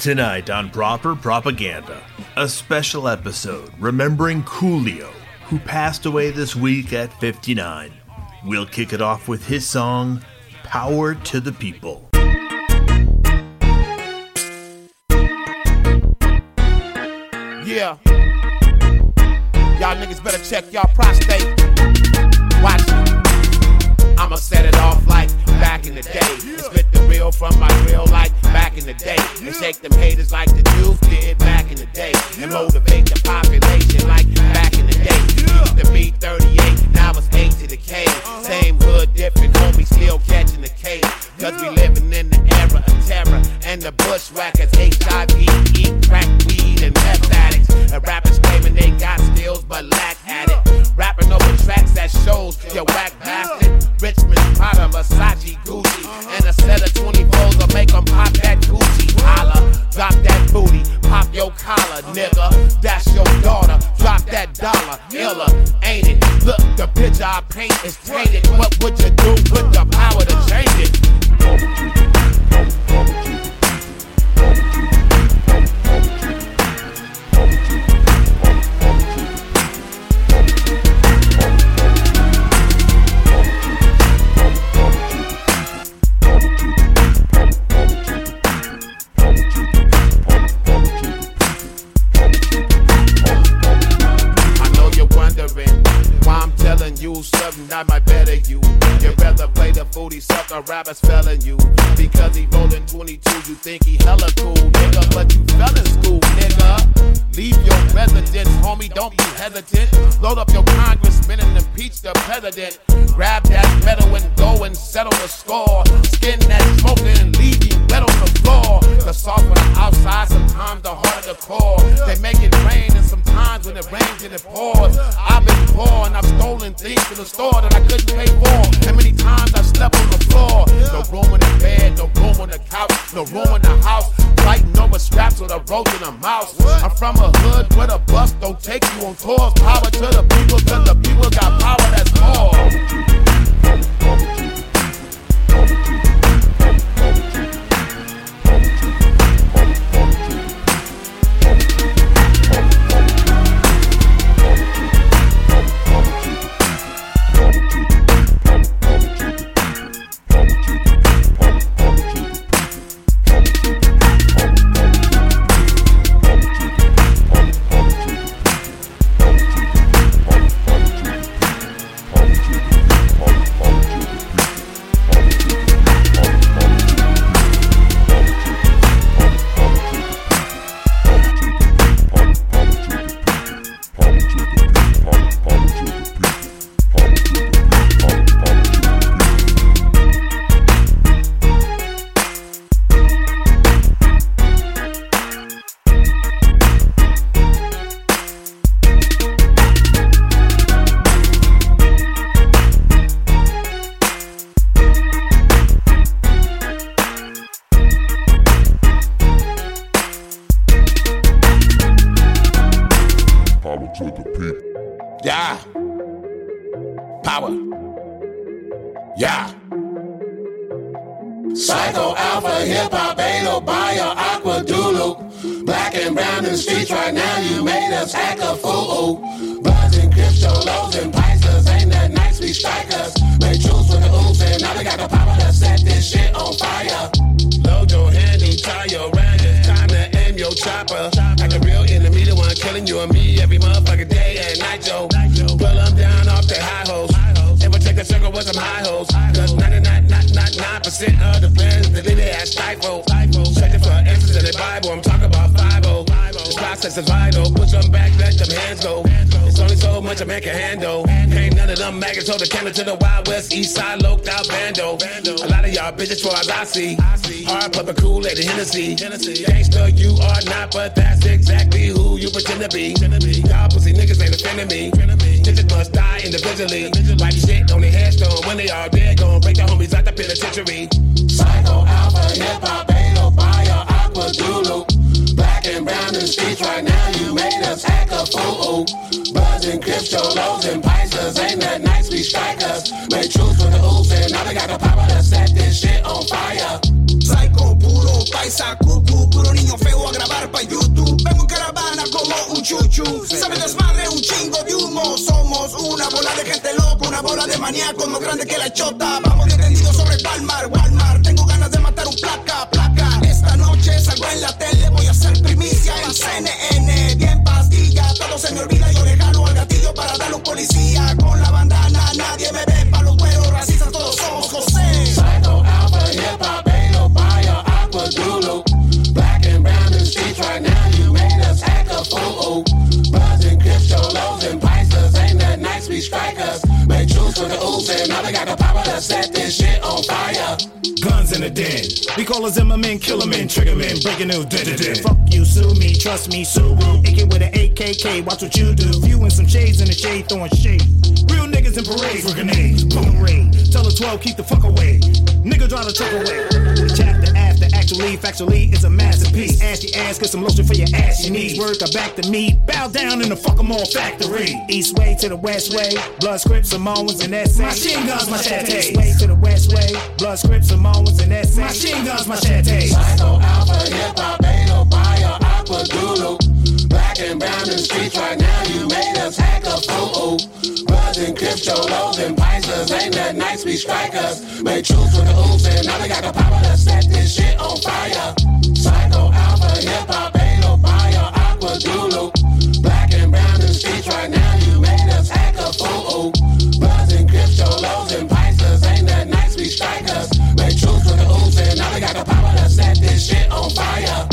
Tonight on Proper Propaganda, a special episode remembering Coolio, who passed away this week at 59. We'll kick it off with his song, Power to the People. Yeah. Y'all niggas better check y'all prostate. Watch. I'ma set it off like back in the day. And spit the real from my real like back in the day. And shake them haters like the Jews did back in the day. And motivate the population like back in the day. Used to be 38, now it's 8 to the K. Same hood, different homies, still catching the case. Cause we living in the era of terror. And the bushwhackers, HIV, eat crack, weed, and meth addicts. And rappers claiming they got skills but lack at it. Rapping over tracks that shows you whack bastard. Richmond, Prada, Versace, Gucci. And a set of 24s will make them pop that Gucci. Holla, drop that booty, pop your collar, nigga. That's your daughter, drop that dollar. Illa, ain't it? Look, the picture I paint is tainted. What would you do with the power to change it? Tenía como grande que la chota. in the den. We call us Zimmerman, killer men, trigger men, breaking new din Fuck you, sue me, trust me, sue Subaru. AK with an AKK, watch what you do. Viewing some shades in the shade, throwing shade. Real niggas in parades grenades, boom raid. Tell the 12, keep the fuck away. Nigga, drive the truck away. Chat Actually, factually, it's a masterpiece. Ask your ass, get some lotion for your ass you needs Work I back to me. Bow down in the fuck em all factory. East way to the west way. Blood scripts, Samoans, and essays. Machine guns, my shanties. East way to the west way. Blood scripts, Samoans, and essays. Machine guns, my shanties. Psycho Alpha, Hip Hop, Aqua, walking down the streets right now. You made us hack a fool. Buzzing crypto lows and prices. Ain't that nice? We strikers. Make truth with the oops, and now they got the power to set this shit on fire. Psycho alpha, hip hop, beta, fire, aqua, dulu. Black and brown in streets right now. You made us hack a fool. Buzzing crypto lows and prices. Ain't that nice? We strikers. Make truth with the oops, and now they got the power to set this shit on fire.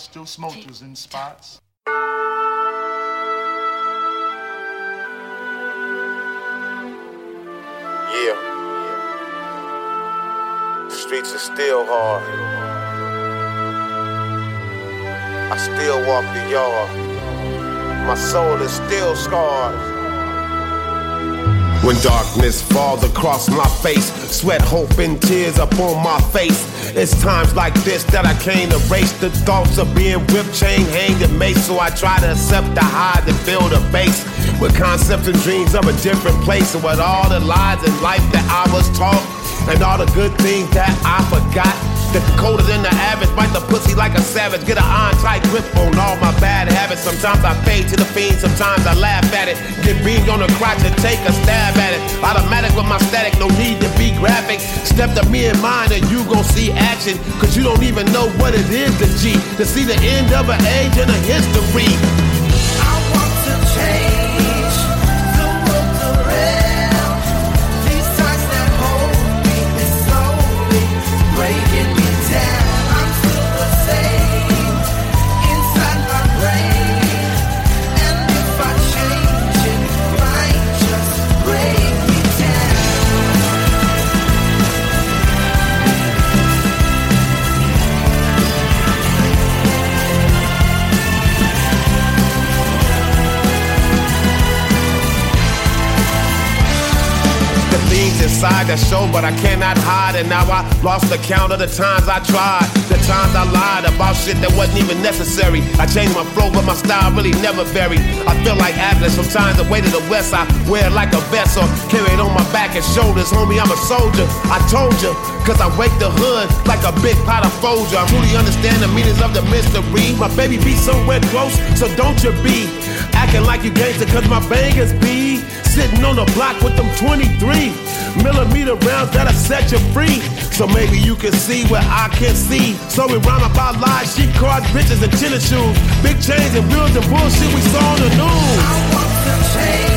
Still smolders in spots. Yeah. The streets are still hard. I still walk the yard. My soul is still scarred. When darkness falls across my face, sweat, hope, and tears upon my face. It's times like this that I can't erase the thoughts of being whipped, chain, hanged, and. So I try to accept the high and build a base with concepts and dreams of a different place. And with all the lies in life that I was taught, and all the good things that I forgot. The colder than the average, bite the pussy like a savage. Get an iron tight grip on all my bad habits. Sometimes I fade to the fiend, sometimes I laugh at it. Get beamed on the crotch and take a stab at it. Automatic with my static, no need to be graphic. Step to me and mine and you gon' see action. Cause you don't even know what it is to G. To see the end of an age and a history. Inside that show, but I cannot hide. And now I lost the count of the times I tried. The times I lied about shit that wasn't even necessary. I changed my flow, but my style really never varied. I feel like Atlas. Sometimes the way to the west, I wear it like a vest or carry it on my back and shoulders. Homie, I'm a soldier. I told you, cause I wake the hood like a big pot of Folger. I really understand the meanings of the mystery. My baby be somewhere close, so don't you be acting like you gangster, cause my bangers be sitting on the block with them 23 millimeter rounds that'll set you free. So maybe you can see where I can see. So we rhyme about lies, sheep cars, bitches, and tennis shoes. Big chains and wheels and bullshit we saw on the news. I want to change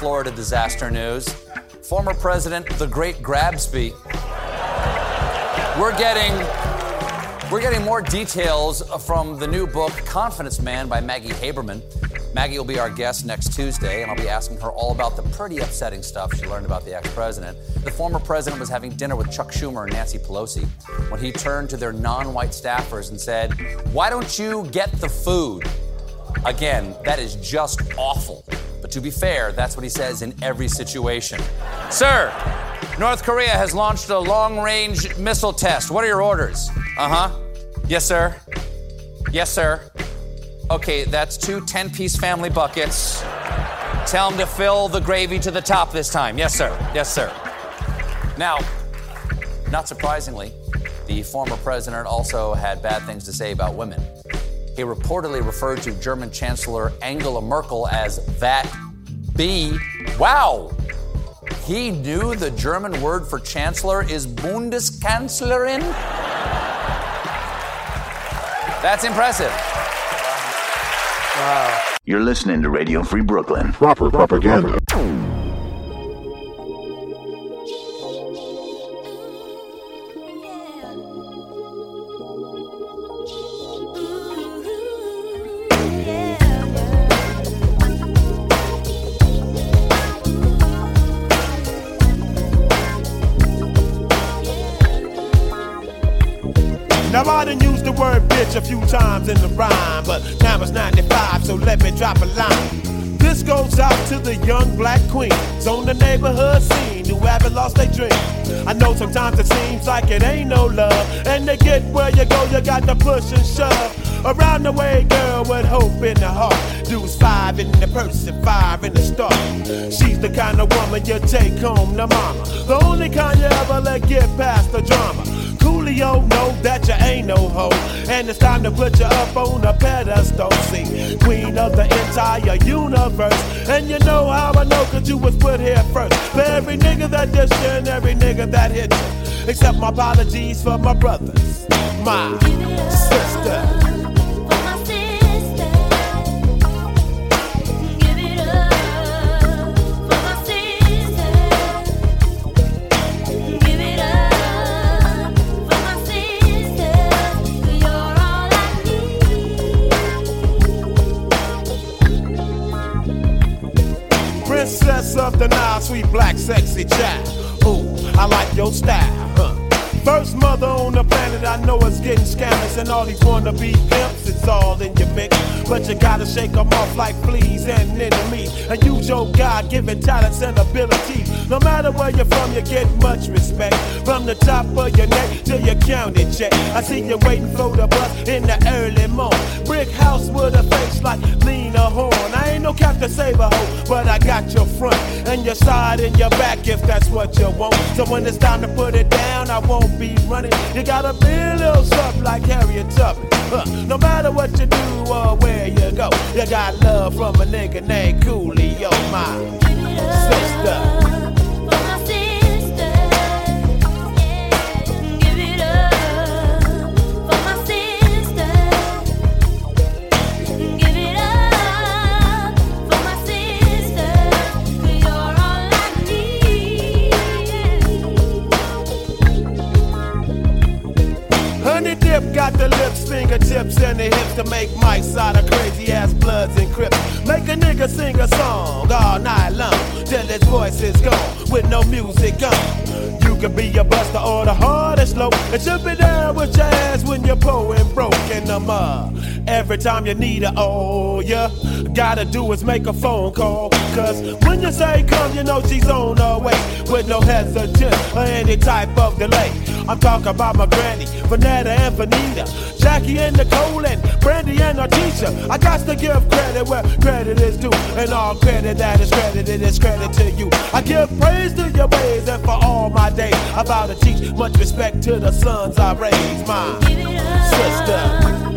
Florida disaster news, former President the Great Grabsby We're getting we're getting more details from the new book Confidence Man by Maggie Haberman. Maggie will be our guest next Tuesday, and I'll be asking her all about the pretty upsetting stuff she learned about the ex-president. The former president was having dinner with Chuck Schumer and Nancy Pelosi when he turned to their non-white staffers and said, "Why don't you get the food?" Again, that is just awful. But to be fair, that's what he says in every situation. Sir, North Korea has launched a long range missile test. What are your orders? Uh huh. Yes, sir. Yes, sir. Okay, that's two 10 piece family buckets. Tell them to fill the gravy to the top this time. Yes, sir. Yes, sir. Now, not surprisingly, the former president also had bad things to say about women. He reportedly referred to German Chancellor Angela Merkel as that B. Wow! He knew the German word for chancellor is Bundeskanzlerin? That's impressive. You're listening to Radio Free Brooklyn. Proper propaganda. Drop a line. This goes out to the young black queens on the neighborhood scene who haven't lost their dream. I know sometimes it seems like it ain't no love, and to get where you go, you got to push and shove. Around the way, girl, with hope in the heart. Dudes five in the purse and five in the start. She's the kind of woman you take home to mama. The only kind you ever let get past the drama. Coolio know that you ain't no hoe. And it's time to put you up on a pedestal. See, queen of the entire universe. And you know how I know, cause you was put here first. For every nigga that dissed you and every nigga that hit you. Except my apologies for my brothers, my sister. Nile, sweet black sexy child. Ooh, I like your style, huh? First mother on the planet, I know it's getting scammers and all these wannabe pimps. It's all in your mix, but you gotta shake 'em off like fleas and enemies. And use your God-given talents and abilities. No matter where you're from, you get much respect. From the top of your neck to your county check. I see you waiting for the bus in the early morning. Brick house with a face like Lena Horne. I ain't no Captain Save a hoe, but I got your front and your side and your back if that's what you want. So when it's time to put it down, I won't be running. You gotta be a little something like Harriet Tubman. Huh. No matter what you do or where you go, you got love from a nigga named Coolio, my sister. Time you need it, oh yeah, gotta do is make a phone call. Cause when you say come, you know she's on her way with no hesitation or any type of delay. I'm talking about my granny, Vanetta and Vanita, Jackie and Nicole and Brandy and Artisha. I got to give credit where credit is due, and all credit that is credited is credit to you. I give praise to your ways and for all my days. I vow to teach much respect to the sons I raise, my sister.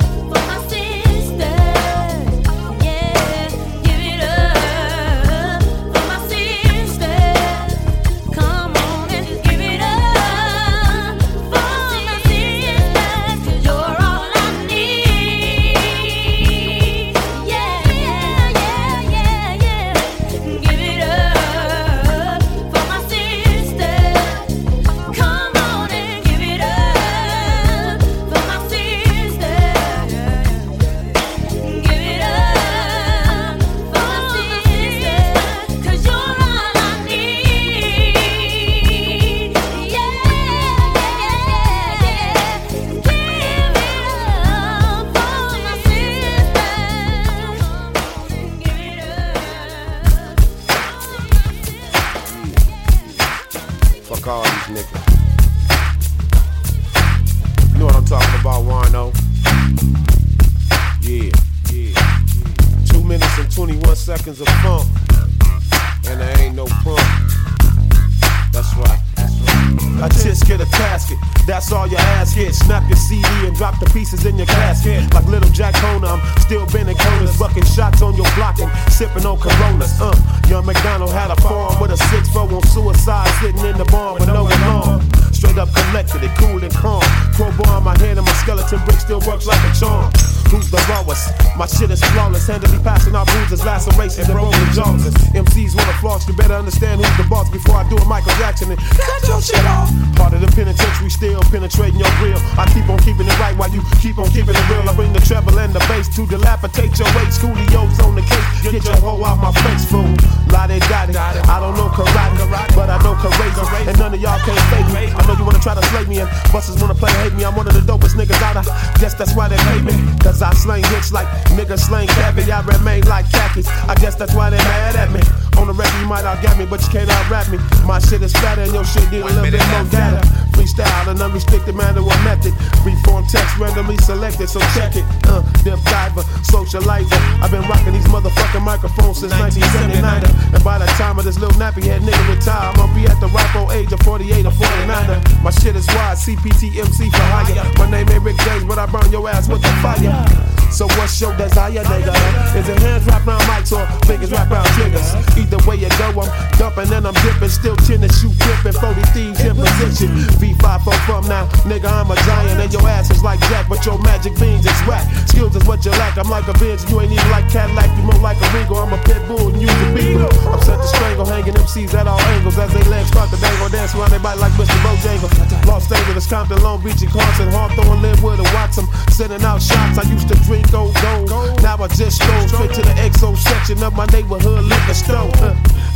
In your casket. Like little Jack Horner, I'm still bending corners, bucking shots on your block and sipping on Coronas. Uh, young McDonald had a farm with a six four on suicide, sitting in the barn with no alarm. Straight up collected it, cool and calm. Crowbar in my hand and my skeleton brick still works like a charm. Who's the lowest? My shit is flawless, handily passing out bruises, lacerations, and broken jaws. MCs wanna floss, you better understand who's the boss before I do a Michael Jackson and cut your shit off. Part of the penitentiary, still penetrating your grill. I keep on keeping it right while you keep on keeping it real. I bring the treble and the bass to dilapidate your weight. Schoolio's on the case, get your hoe out my face, fool. La de got it. I don't know karate, but I know karate. And none of y'all can't fake me. I know you wanna try to slay me, and busters wanna play hate me. I'm one of the dopest niggas out. I guess that's why they hate me. Cause I slang hits like niggas slang caviar. I remain like khakis. I guess that's why they mad at me. On the record, you might outget me, but you can't out rap me. My shit is fatter and your shit need a little bit more data. Freestyle and unrestricted manual method. Reform text randomly selected, so check it. Uh, dip diver, socializer. I've been rocking these motherfucking microphones since 1979. And by the time of this little nappy head nigga retire, I'm gonna be at the ripe old age of 48 or 49. My shit is wide, CPT MC for hire. My name ain't Rick James, but I burn your ass with the fire. So what's your desire, nigga? Is it hands wrapped around mics or fingers wrapped around triggers? Either way you go, I'm dumping and I'm dipping, still chin and shoot gripping. 40 thieves in position. V5 from now, nigga, I'm a giant and your ass is like Jack, but your magic beans is whack. Skills is what you lack. I'm like a Benz, you ain't even like Cadillac, you more like a Regal. I'm a pit bull and you the beagle. I'm set to strangle, hanging MCs at all angles as they legs start to dangle, dance around they bite like Mr. Bojangles. Los Angeles, Compton, Long Beach, and Carson, Hawthorne, Lynwood, and Watson. Sending out shots. I used to drink old gold. Now I just stroll straight to the XO section of my neighborhood liquor store.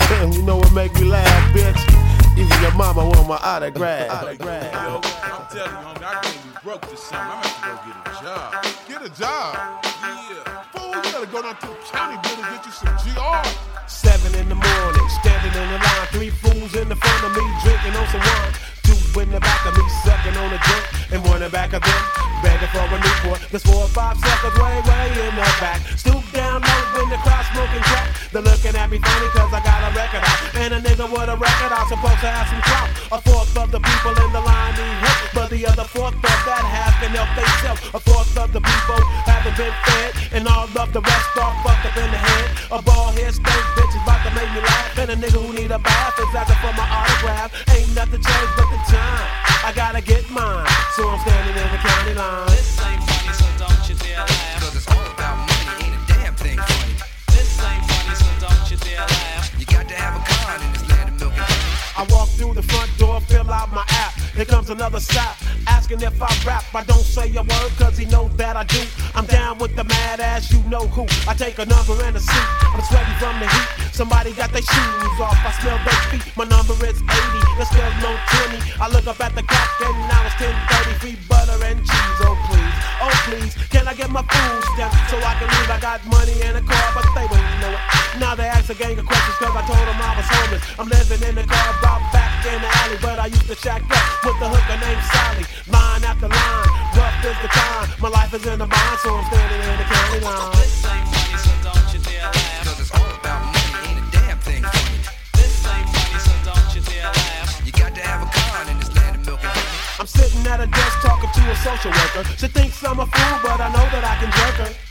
You know what make me laugh, bitch? Even your mama want my autograph. Yo, I'm telling you, homie, I can't be broke this summer. I'm gonna have to go get a job. Get a job? Yeah. Fool, you gotta go down to the county building and get you some GR. Seven in the morning, standing in the line, three fools in the front of me, drinking on some wine. Two in the back of me, sucking on a drink, and one in the back of them, begging for a new Newport. There's four or five suckers way, way in the back. Stoop down low in the crowd smoking crack. They're looking at me funny cause I got a record out. And a nigga with a record out supposed to have some clout. A fourth of the people in the line need help, but the other fourth of that half can help themselves. A fourth of the people haven't been fed, and all of the rest are fucked up in the head. A bald head stank bitch is about to make me laugh. And a nigga who need a bath is asking for my autograph. Ain't nothing changed but the time. I gotta get mine, so I'm standing in the county line. I walk through the front door, fill out my app. Here comes another stop, asking if I rap. I don't say a word, cause he knows that I do. I'm down with the mad ass, you know who. I take a number and a seat. I'm sweating from the heat. Somebody got their shoes off, I smell their feet. My number is 80, there's still no 20. I look up at the clock and now it's 10:30. Free butter and cheese, oh please, oh please. Can I get my food stamp so I can leave? I got money in a car, but they don't know it. Now they ask a gang of questions cause I told them I was homeless. I'm living in the car, brought back in the alley, but I used to shack up with the hooker named Sally. Line after line, rough is the time. My life is in the bind, so I'm standing in the county line. This ain't funny, so don't you dare laugh. Cause it's all about money, ain't a damn thing funny. This ain't funny, so don't you dare laugh. You got to have a con in this land of milk and honey. I'm sitting at a desk talking to a social worker. She thinks I'm a fool, but I know that I can jerk her.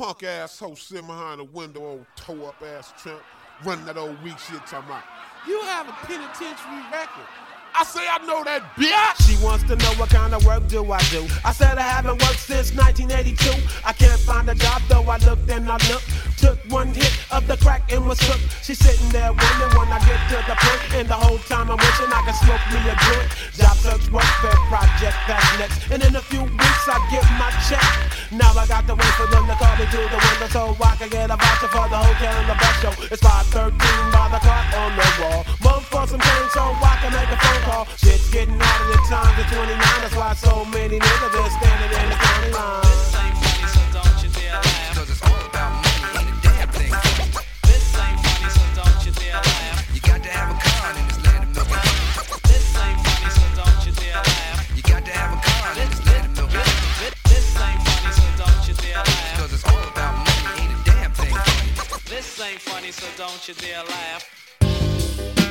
Punk asshole sitting behind the window, old toe up ass tramp, running that old weak shit talking about. You have a penitentiary record. I say I know that bitch. She wants to know what kind of work do I do. I said I haven't worked since 1982. I can't find a job though I looked and I looked. Took one hit of the crack and was hooked. She's sitting there wondering when I get to the point. And the whole time I'm wishing I could smoke me a joint. Job search welfare project that's next. And in a few weeks I get my check. Now I got to wait for them to call me to the window so I can get a voucher for the hotel and the bus show. It's 513 by the clock on the wall. Move for some change so I can make a phone call. Shit's getting out of the times of 29. That's why so many niggas are standing in the county line. This ain't funny, so don't you dare it's all about money damn thing. This ain't funny, so don't you dare laugh. You got to have a in this land of milk. This ain't funny, so don't you dare laugh. You got to have a in this land of milk. This ain't funny, so don't you dare it's all about money damn thing. This ain't funny, so don't you dare laugh.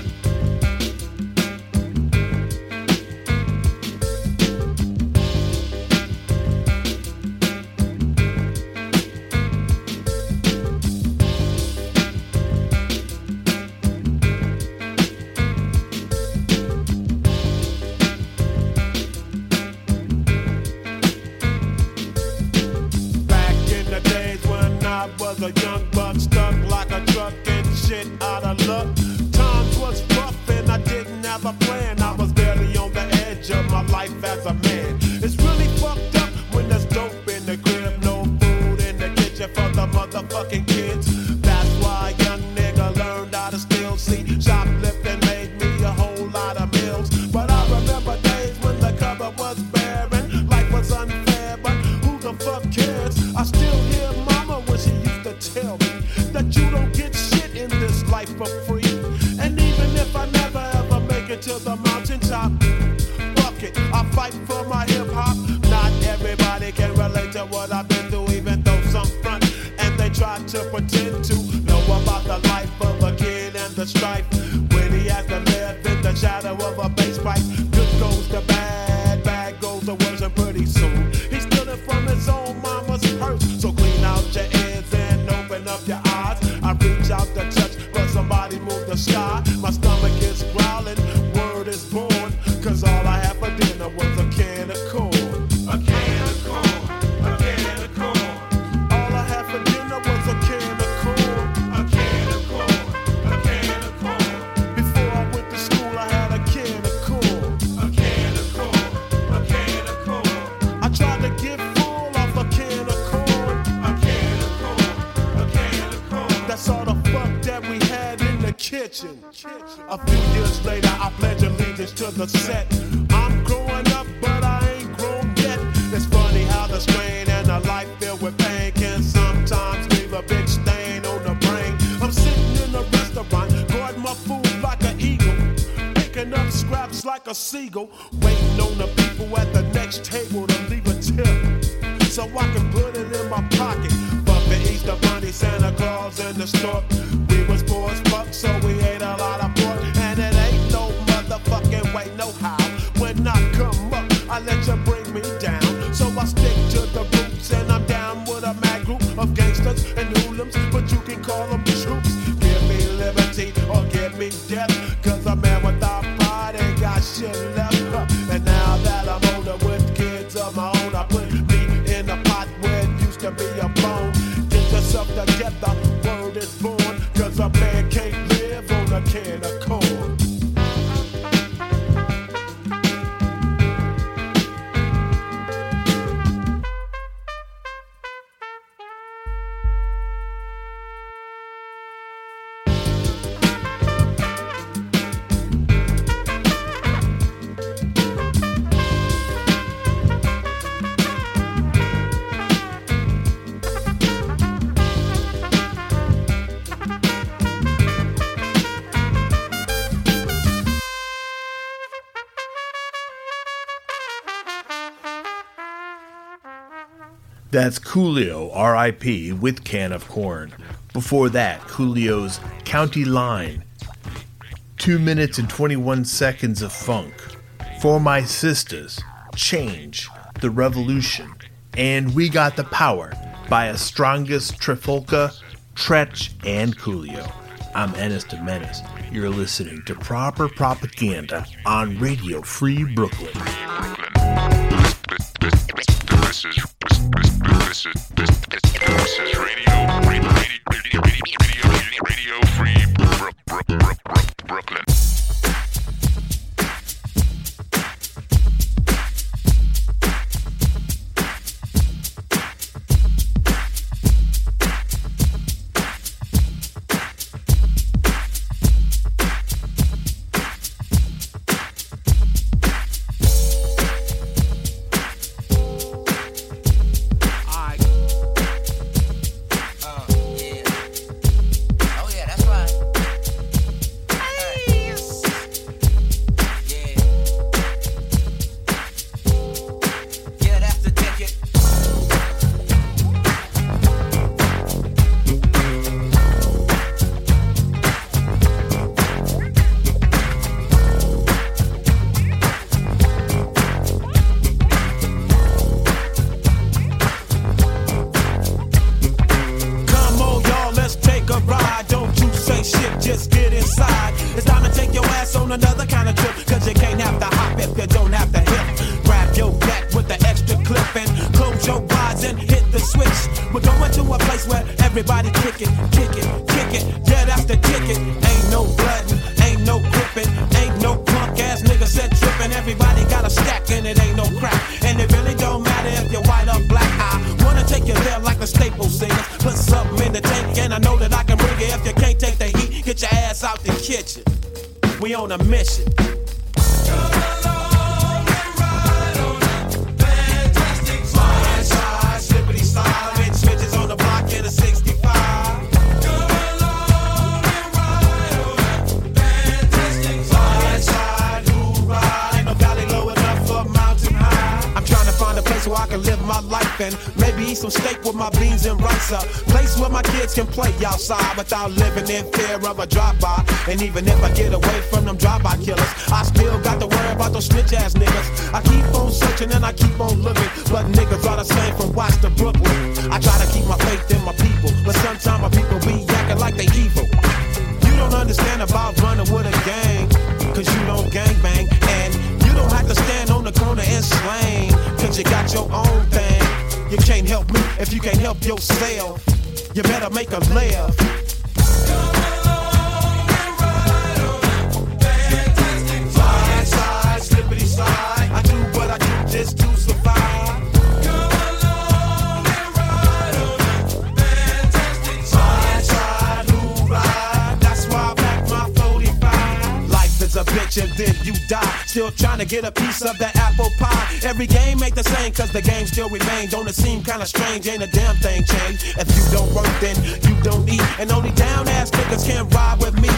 to the set. I'm growing up, but I ain't grown yet. It's funny how the strain and a life filled with pain can sometimes leave a big stain on the brain. I'm sitting in a restaurant, guarding my food like an eagle, picking up scraps like a seagull, waiting on the people at the next table to leave a tip so I can put it in my pocket. But Bumping Easter Bunny, Santa Claus, and the stork. We was poor as fuck, so we ate a lot of pork fucking way, no how. When I come up, I let you. That's Coolio, R.I.P., with Can-O-Corn. Before that, Coolio's County Line. Two minutes and 21 seconds of funk. For My Sistas, Change, The Revolution, and We Got the Power by a strongest Trifolka, Treach, and Coolio. I'm Ennis de Menace. You're listening to Proper Propaganda on Radio Free Brooklyn. Brooklyn. This is to find a place where I can live my life and eat some steak with my beans and rice. A place where my kids can play outside without living in fear of a drive-by. And even if I get away from them drive-by killers, I still got to worry about those snitch ass niggas. I keep on searching and I keep on looking, but niggas are the same from Watts to Brooklyn. I try to keep my faith in my people, but sometimes my people be acting like they evil. You don't understand about running with a gang, cause you don't gang bang. And you don't have to stand on the corner and slang, cause you got your own thing. You can't help me if you can't help yourself. You better make a laugh. I do what I do just to survive. And then you die. Still trying to get a piece of that apple pie. Every game ain't the same, cause the game still remains. Don't it seem kinda strange? Ain't a damn thing changed. If you don't work, then you don't eat. And only down ass niggas can ride with me.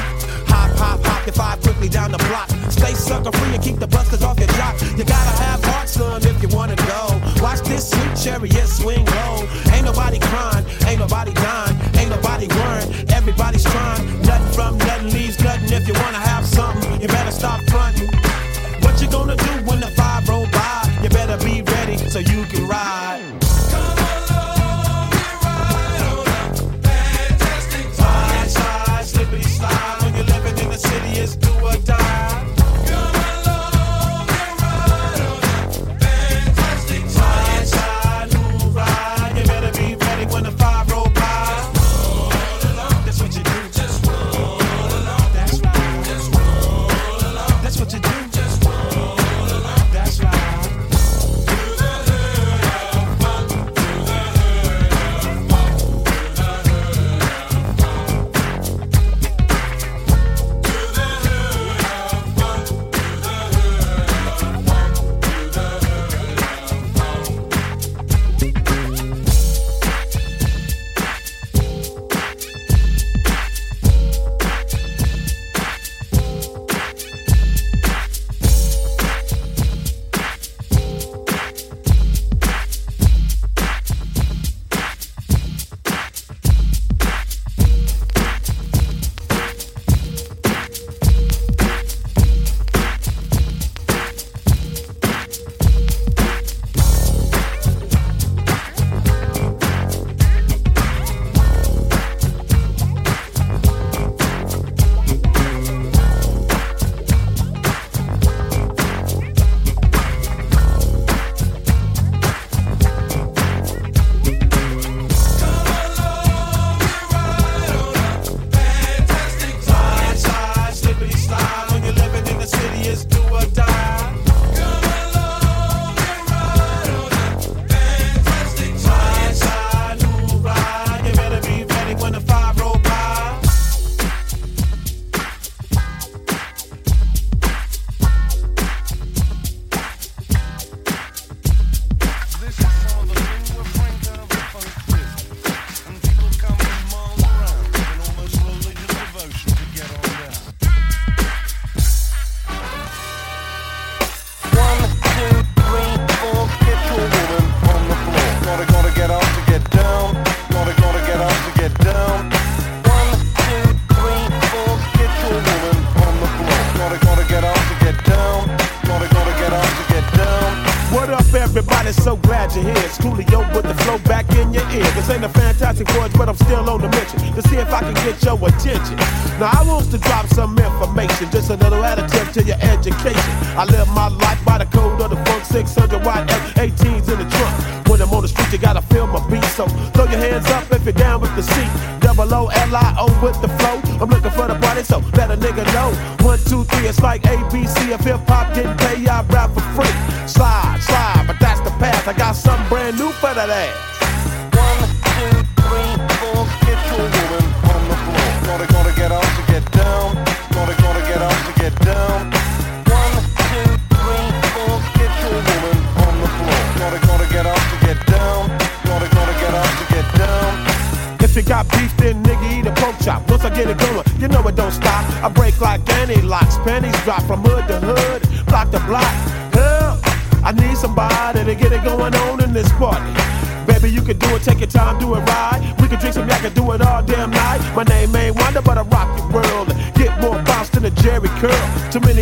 Hop, hop, hop, if I quickly down the block. Stay sucker free and keep the busters off your jock. You gotta have heart, son, if you wanna go. Watch this sweet chariot swing low. Ain't nobody crying, ain't nobody dying, ain't nobody worrying. Everybody's trying. Nothing from nothing leaves nothing. If you wanna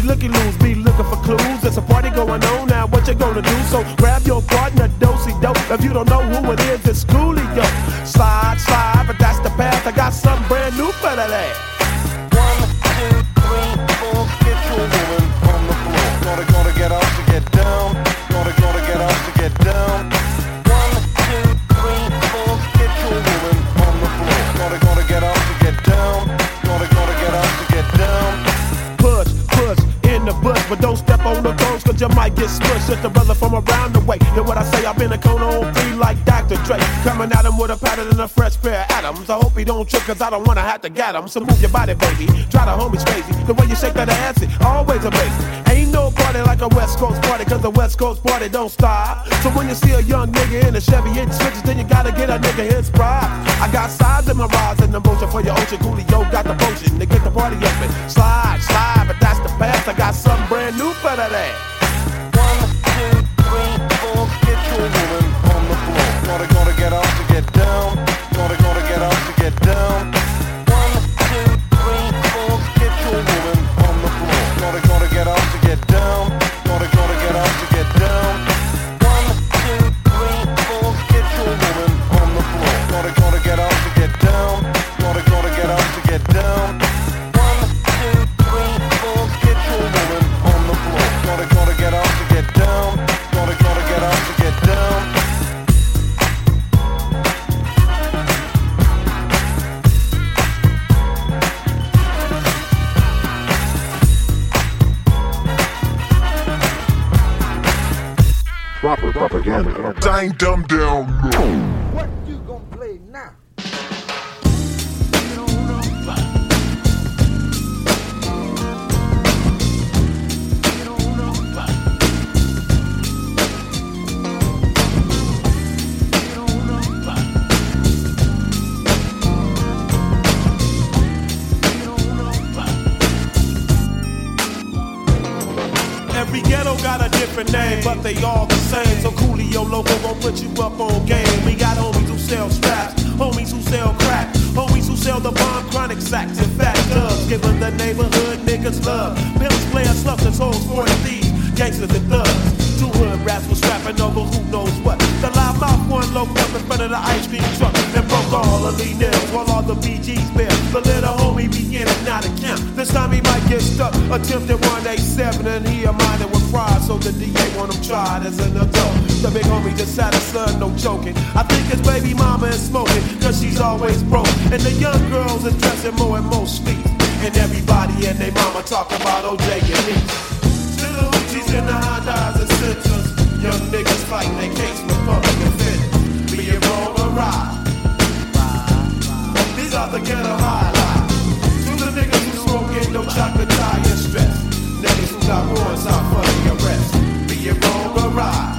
looky loos be looking for clues. There's a party going on now, what you gonna do? So grab your partner, dosey dope. If you don't know who it is, it's Coolio. Slide, slide, but that's the path. I got something brand new for that. The cause you might get smushed. Just a brother from around the way. And what I say, I've been a cone on three like Dr. Dre. Coming at him with a pattern and a fresh pair of atoms. I hope he don't trip, cause I don't wanna have to get him. So move your body, baby. Try the homies crazy. The way you shake that ass, it always amazing. Ain't no party like a West Coast party, cause the West Coast party don't stop. So when you see a young nigga in a Chevy hitting switches, then you gotta get a nigga his pride. I got sides in my rise and the motion for your ocean. Coolio got the potion to get the party up and slide, slide, but that's the path. I got something brand new for that ass. Down. Propaganda. Dang dumb down. What you gonna play now? Every ghetto got a different name, but they all the same. Coolio logo gon' put you up on game. We got homies who sell straps, homies who sell crack, homies who sell the bomb chronic sacks and fat dubs. Giving the neighborhood niggas love. Pimps, players, sluffers, hoes, foreign thieves, gangsters and thugs. Two hood rats was rapping over who knows what. The loud mouth one low up in front of the ice cream truck and broke all of the nails while all the BGs bail. The little homie not to count. This time he might get stuck. Attempted 187 and he a minor with pride, so the DA want him tried as an adult. The big homie just had a son, no joking. I think his baby mama is smoking, cause she's always broke. And the young girls are dressing more and more sleep. And everybody and their mama talk about OJ and me. Little hoochies in the Hondas and Sentras. Young niggas fighting their case with public offenders. Be it wrong or right. These are the ghetto highlights. Smoking no chocolate tie and stress. Niggas who got warrants out for the arrest. Be it wrong or right.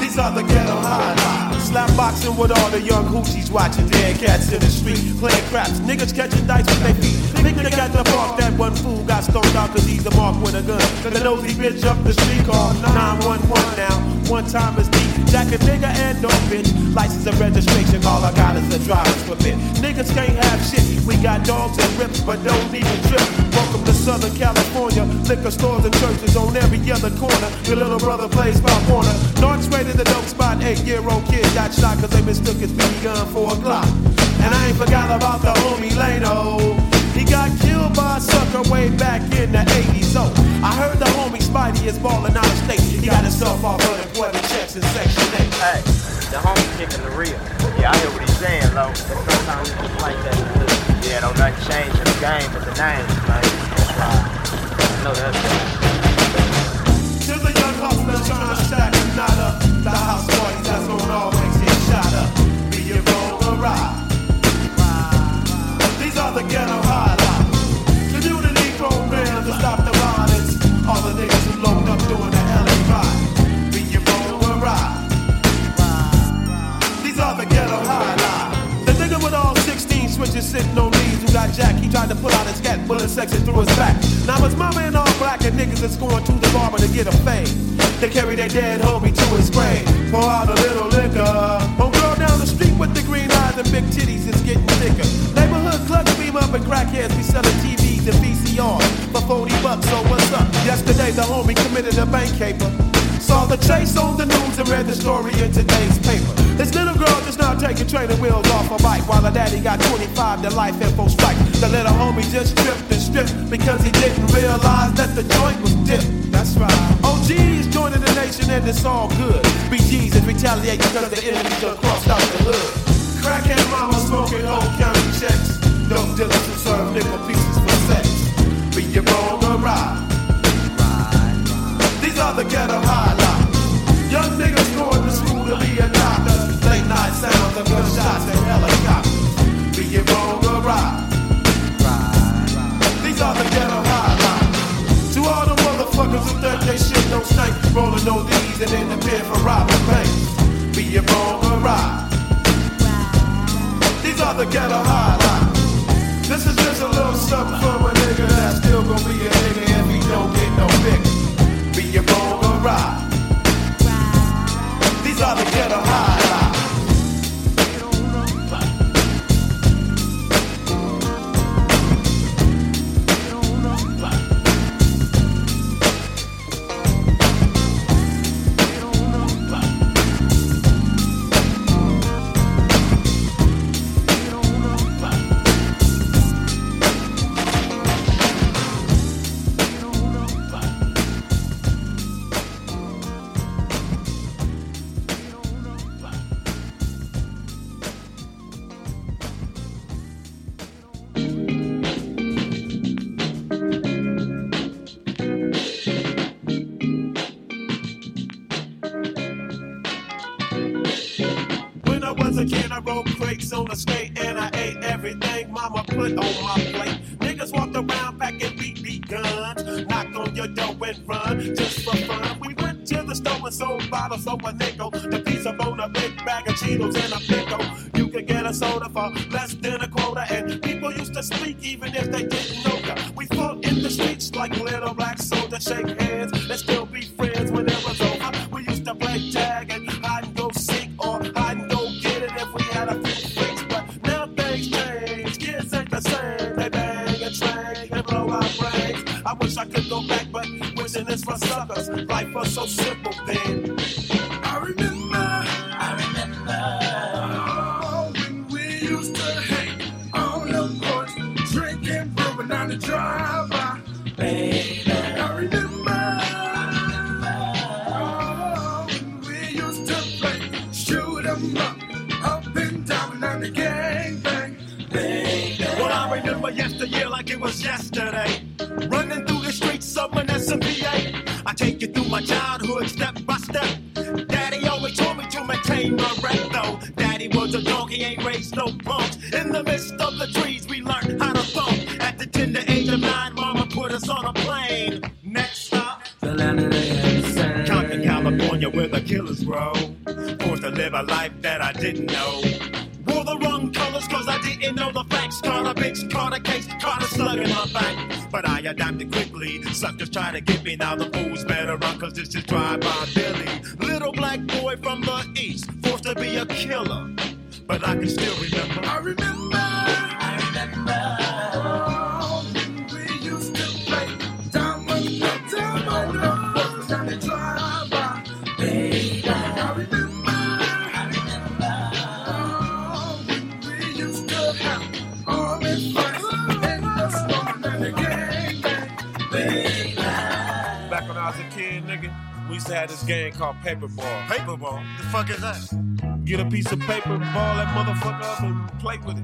These are the ghetto highlights. Slap boxing with all the young hoochies watching dead cats in the street playing craps. Niggas catching dice with their feet. Nigga got the park that one fool got stoned out cause he's a mark with a gun. The nosy bitch up the street called 911 now. one time is deep. Jack a nigga and no bitch. License and registration, all I got is a driver's permit. Niggas can't have shit. We got dogs and rips, but don't even trip. Welcome to Southern California. Liquor stores and churches on every other corner. Your little brother plays Pop Warner. North's rated the dope spot. Eight year old kid got shot cause they mistook his BB gun for a Glock. And I ain't forgot about the homie Lano. He got killed by a sucker way back in the 80s. Oh, I heard the homie Spidey is balling out of state. He got himself off unemployment checks in Section 8. Hey, the homie kicking the real. Yeah, I hear what he's saying, though. But sometimes it's just like that. Yeah, don't nothing change in the game but the name, man. I know that's right. To the young hustler trying to stack a knot up. The house tried to pull out his cat, bullet section through his back. Now his mama in all black and niggas is going to the barber to get a fade. They carry their dead homie to his grave. Pour out a little liquor. Home girl down the street with the green eyes and big titties is getting thicker. Neighborhood clubs beam up and crackheads be selling TVs and VCRs for 40 bucks. So what's up? Yesterday the homie committed a bank caper. Saw the chase on the news and read the story in today's paper. This little girl just now taking training wheels off her bike while her daddy got 25 to life info strike. The little homie just tripped and stripped because he didn't realize that the joint was dipped. That's right. OG's joining the nation and it's all good. BG's is retaliate because the enemy done crossed out the hood. Crackhead mama smoking old county checks. Dope dealers who serve nickel pieces for sex. Be your wrong or right. These are the ghetto highlights. Stink, rolling and in the pit for robbing banks. Be it wrong or right. These are the ghetto highlights. This is just a little something from a nigga that's still gonna be a nigga if he don't get no bigger. Be it wrong or right. These are the ghetto highlights. Had a few freaks. But now things change, kids ain't the same. They bang and slang and blow out brains. I wish I could go back, but wishing is for suckers. Life was so simple then. Paper ball. Paper ball? The fuck is that? Get a piece of paper, ball that motherfucker up, and play with it.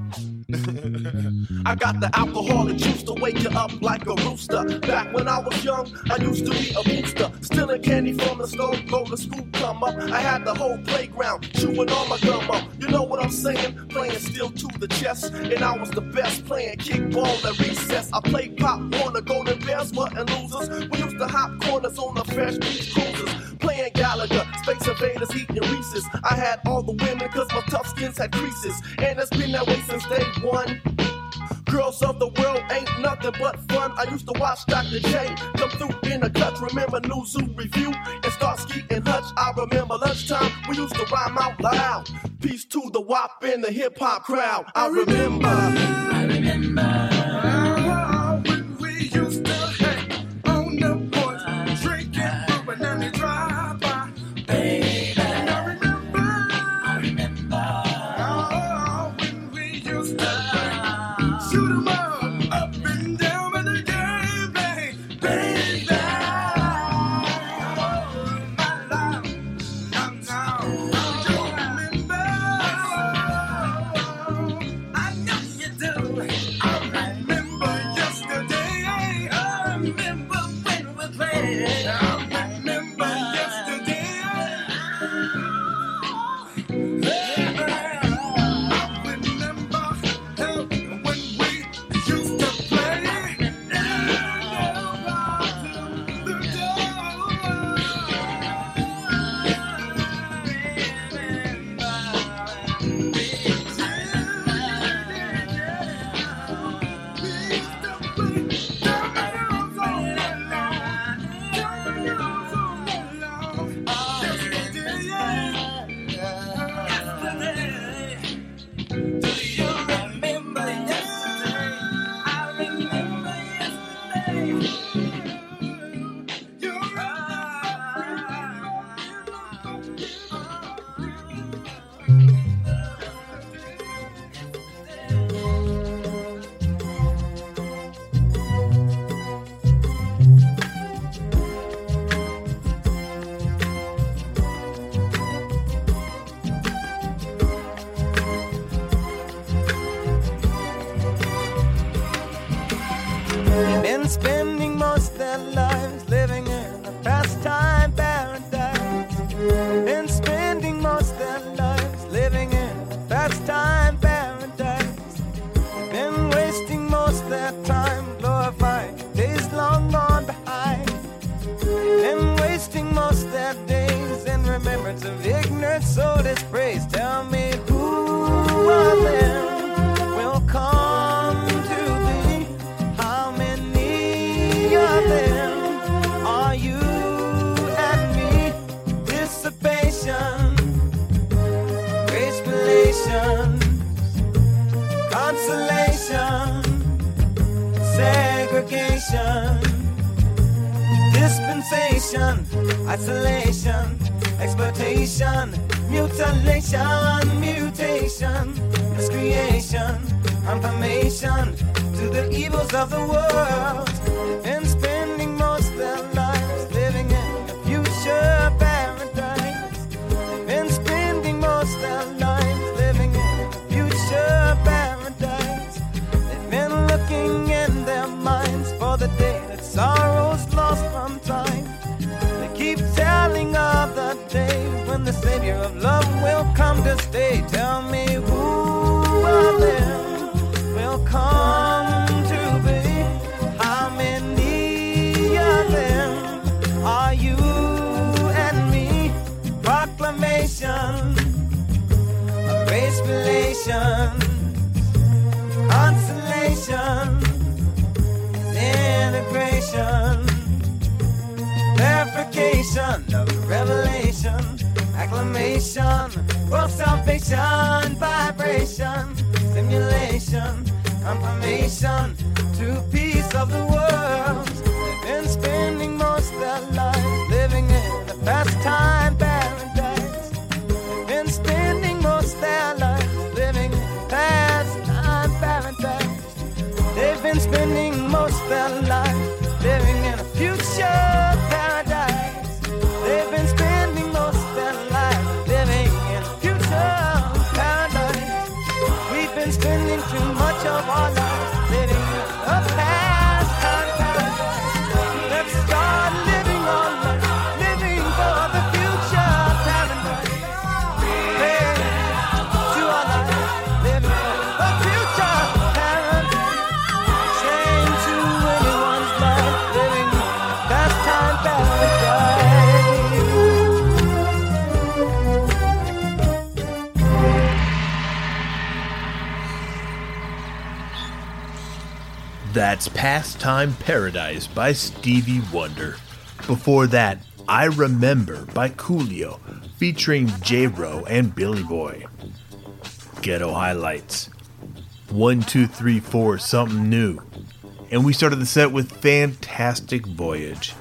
A rooster. Back when I was young, I used to be a booster. Stealing candy from the store, go to school, come up. I had the whole playground, chewing all my gum up. You know what I'm saying? Playing still to the chest. And I was the best playing kickball at recess. I played pop the Golden Bears, wasn't losers. We used to hop corners on the Fresh Beach Cruisers. Playing Galaga, Space Invaders, eating Reese's. I had all the women cause my Toughskins had creases. And it's been that way since day one. Girls of the world ain't nothing but fun. I used to watch Dr. J come through in the clutch. Remember New Zoo Revue and Starsky and Hutch. I remember lunchtime. We used to rhyme out loud. Peace to the WAP and the hip hop crowd. I remember. I remember. The day that sorrow's lost from time. They keep telling of the day when the Savior of love will come to stay. Tell Confirmation, world salvation, vibration, stimulation, confirmation, to peace of the world. That's Pastime Paradise by Stevie Wonder. Before that, I Remember by Coolio, featuring J-Ro and Billy Boy. Ghetto Highlights. One, two, three, four, something new. And we started the set with Fantastic Voyage.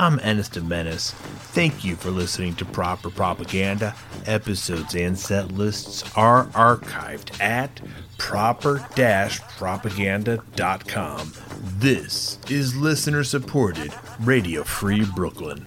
I'm Ennis de Menace. Thank you for listening to Proper Propaganda. Episodes and set lists are archived at proper-propaganda.com. This is listener supported Radio Free Brooklyn.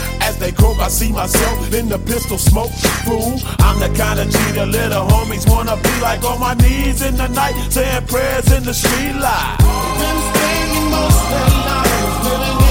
As they croak, I see myself in the pistol smoke. Fool, I'm the kind of the little homies wanna be like on my knees in the night, saying prayers in the street light. Been most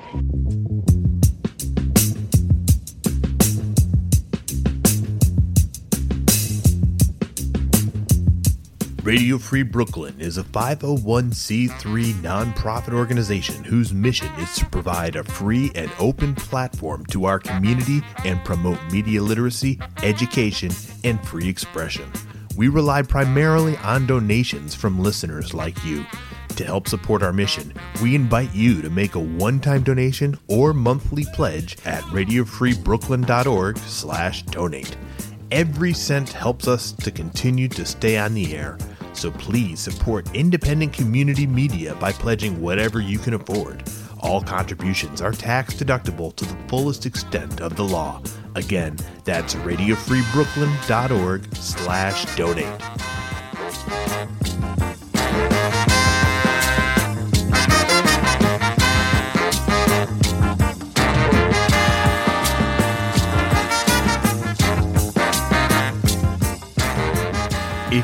Radio Free Brooklyn is a 501c3 nonprofit organization whose mission is to provide a free and open platform to our community and promote media literacy, education, and free expression. We rely primarily on donations from listeners like you. To help support our mission, we invite you to make a one-time donation or monthly pledge at radiofreebrooklyn.org/donate. Every cent helps us to continue to stay on the air. So please support independent community media by pledging whatever you can afford. All contributions are tax deductible to the fullest extent of the law. Again, that's radiofreebrooklyn.org slash donate.